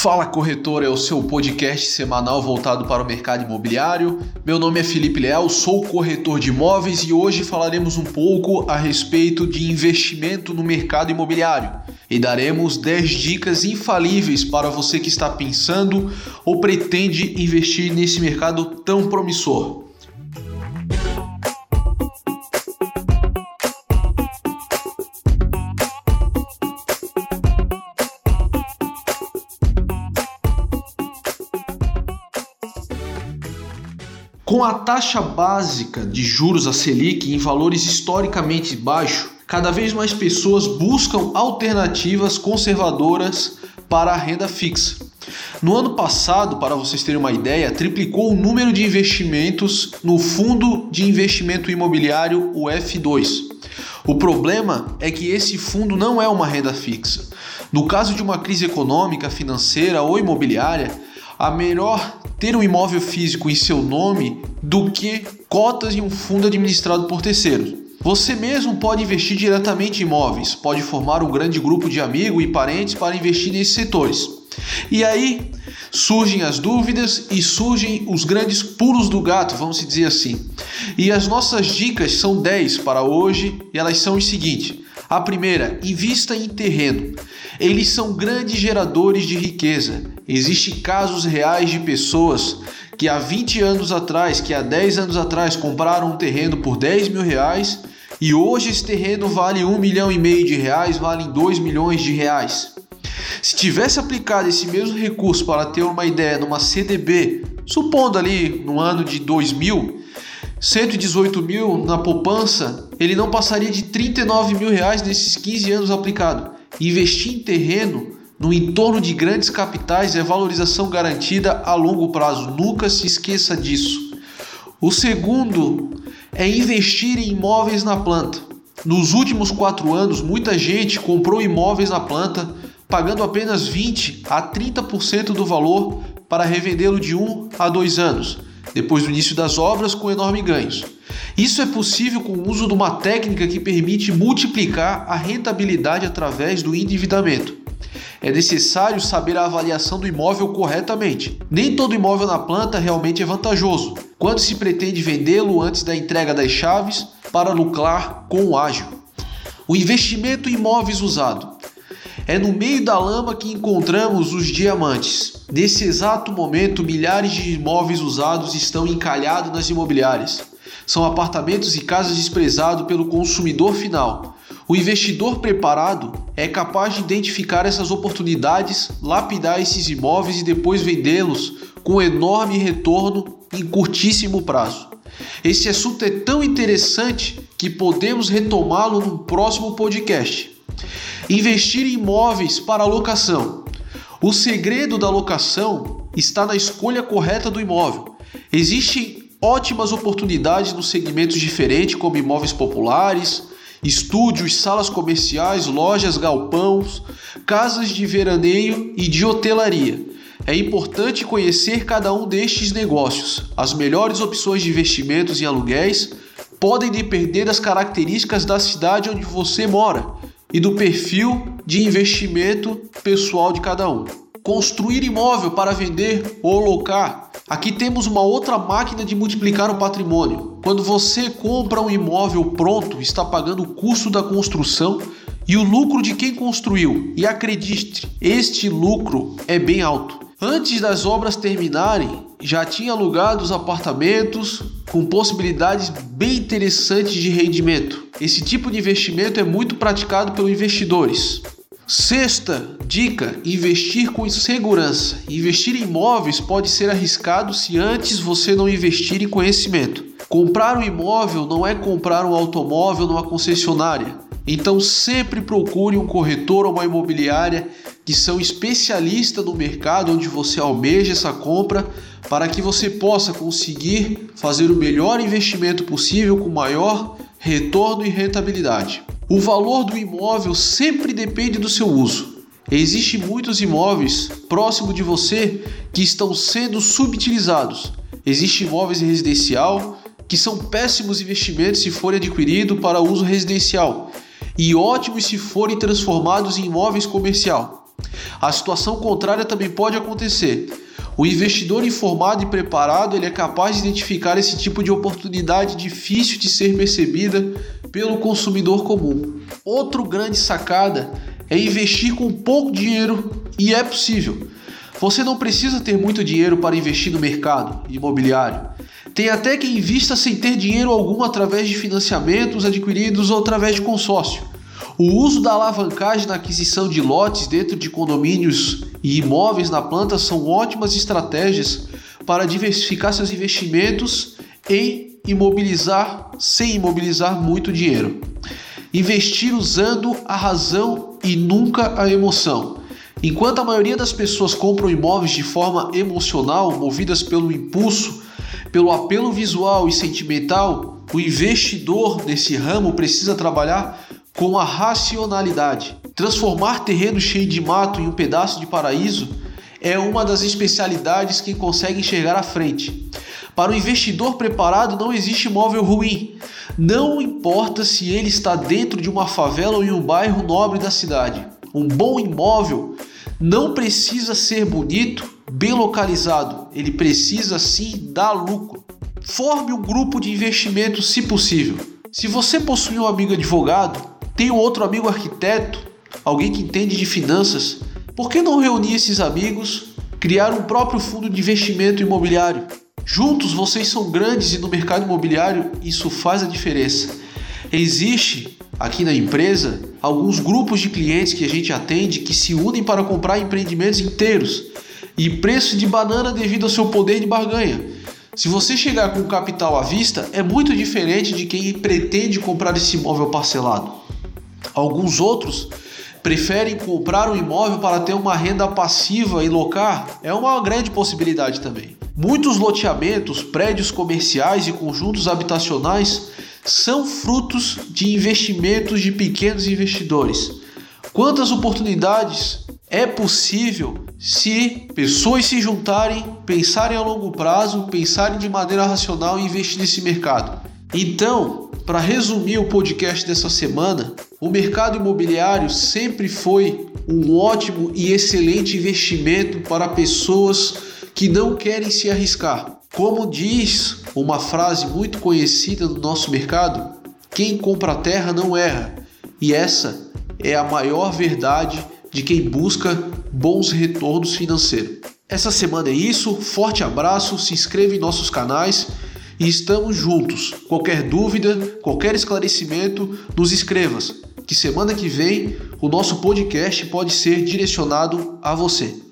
Fala Corretor é o seu podcast semanal voltado para o mercado imobiliário. Meu nome é Felipe Leal, sou corretor de imóveis e hoje falaremos um pouco a respeito de investimento no mercado imobiliário e daremos 10 dicas infalíveis para você que está pensando ou pretende investir nesse mercado tão promissor. Com a taxa básica de juros a Selic em valores historicamente baixos, cada vez mais pessoas buscam alternativas conservadoras para a renda fixa. No ano passado, para vocês terem uma ideia, triplicou o número de investimentos no Fundo de Investimento Imobiliário, o F2. O problema é que esse fundo não é uma renda fixa. No caso de uma crise econômica, financeira ou imobiliária, a melhor ter um imóvel físico em seu nome do que cotas em um fundo administrado por terceiros. Você mesmo pode investir diretamente em imóveis, pode formar um grande grupo de amigos e parentes para investir nesses setores. E aí surgem as dúvidas e surgem os grandes pulos do gato, vamos dizer assim. E as nossas dicas são 10 para hoje e elas são os seguintes. A primeira, invista em terreno. Eles são grandes geradores de riqueza. Existem casos reais de pessoas que há 20 anos atrás, que há 10 anos atrás compraram um terreno por 10 mil reais e hoje esse terreno vale 1 milhão e meio de reais, vale 2 milhões de reais. Se tivesse aplicado esse mesmo recurso para ter uma ideia numa CDB, supondo ali no ano de 2000, 118 mil na poupança, ele não passaria de 39 mil reais nesses 15 anos aplicado. Investir em terreno no entorno de grandes capitais é valorização garantida a longo prazo. Nunca se esqueça disso. O segundo é investir em imóveis na planta. Nos últimos quatro anos, muita gente comprou imóveis na planta, pagando apenas 20 a 30% do valor para revendê-lo de um a dois anos depois do início das obras com enormes ganhos. Isso é possível com o uso de uma técnica que permite multiplicar a rentabilidade através do endividamento. É necessário saber a avaliação do imóvel corretamente. Nem todo imóvel na planta realmente é vantajoso, quando se pretende vendê-lo antes da entrega das chaves para lucrar com o ágil. O investimento em imóveis usado. É no meio da lama que encontramos os diamantes. Nesse exato momento, milhares de imóveis usados estão encalhados nas imobiliárias. São apartamentos e casas desprezados pelo consumidor final. O investidor preparado é capaz de identificar essas oportunidades, lapidar esses imóveis e depois vendê-los com enorme retorno em curtíssimo prazo. Esse assunto é tão interessante que podemos retomá-lo no próximo podcast. Investir em imóveis para locação. O segredo da locação está na escolha correta do imóvel. Existem ótimas oportunidades nos segmentos diferentes, como imóveis populares, estúdios, salas comerciais, lojas, galpões, casas de veraneio e de hotelaria. É importante conhecer cada um destes negócios. As melhores opções de investimentos em aluguéis podem depender das características da cidade onde você mora e do perfil de investimento pessoal de cada um. Construir imóvel para vender ou locar. Aqui temos uma outra máquina de multiplicar o patrimônio. Quando você compra um imóvel pronto, está pagando o custo da construção e o lucro de quem construiu. E acredite, este lucro é bem alto. Antes das obras terminarem, já tinha alugado os apartamentos com possibilidades bem interessantes de rendimento. Esse tipo de investimento é muito praticado pelos investidores. Sexta dica: investir com segurança. Investir em imóveis pode ser arriscado se antes você não investir em conhecimento. Comprar um imóvel não é comprar um automóvel numa concessionária. Então sempre procure um corretor ou uma imobiliária que são especialistas no mercado onde você almeja essa compra para que você possa conseguir fazer o melhor investimento possível com maior retorno e rentabilidade. O valor do imóvel sempre depende do seu uso. Existem muitos imóveis próximo de você que estão sendo subutilizados. Existem imóveis residencial que são péssimos investimentos se forem adquiridos para uso residencial e ótimos se forem transformados em imóveis comercial. A situação contrária também pode acontecer. O investidor informado e preparado ele é capaz de identificar esse tipo de oportunidade difícil de ser percebida pelo consumidor comum. Outro grande sacada é investir com pouco dinheiro e é possível. Você não precisa ter muito dinheiro para investir no mercado imobiliário. Tem até quem invista sem ter dinheiro algum através de financiamentos adquiridos ou através de consórcio. O uso da alavancagem na aquisição de lotes dentro de condomínios e imóveis na planta são ótimas estratégias para diversificar seus investimentos em imobilizar sem imobilizar muito dinheiro. Investir usando a razão e nunca a emoção. Enquanto a maioria das pessoas compram imóveis de forma emocional, movidas pelo impulso, pelo apelo visual e sentimental, o investidor nesse ramo precisa trabalhar com a racionalidade. Transformar terreno cheio de mato em um pedaço de paraíso é uma das especialidades que consegue enxergar à frente. Para o investidor preparado não existe imóvel ruim. Não importa se ele está dentro de uma favela ou em um bairro nobre da cidade. Um bom imóvel não precisa ser bonito, bem localizado, ele precisa sim dar lucro. Forme um grupo de investimento se possível. Se você possui um amigo advogado, tem outro amigo arquiteto, alguém que entende de finanças, por que não reunir esses amigos, criar um próprio fundo de investimento imobiliário? Juntos vocês são grandes e no mercado imobiliário isso faz a diferença. Existe aqui na empresa alguns grupos de clientes que a gente atende que se unem para comprar empreendimentos inteiros e preço de banana devido ao seu poder de barganha. Se você chegar com capital à vista, é muito diferente de quem pretende comprar esse imóvel parcelado. Alguns outros preferem comprar um imóvel para ter uma renda passiva e locar, é uma grande possibilidade também. Muitos loteamentos, prédios comerciais e conjuntos habitacionais são frutos de investimentos de pequenos investidores. Quantas oportunidades é possível se pessoas se juntarem, pensarem a longo prazo, pensarem de maneira racional e investir nesse mercado? Então, para resumir o podcast dessa semana, o mercado imobiliário sempre foi um ótimo e excelente investimento para pessoas que não querem se arriscar. Como diz uma frase muito conhecida no nosso mercado, quem compra terra não erra. E essa é a maior verdade de quem busca bons retornos financeiros. Essa semana é isso, forte abraço, se inscreva em nossos canais e estamos juntos. Qualquer dúvida, qualquer esclarecimento, nos escreva, que semana que vem o nosso podcast pode ser direcionado a você.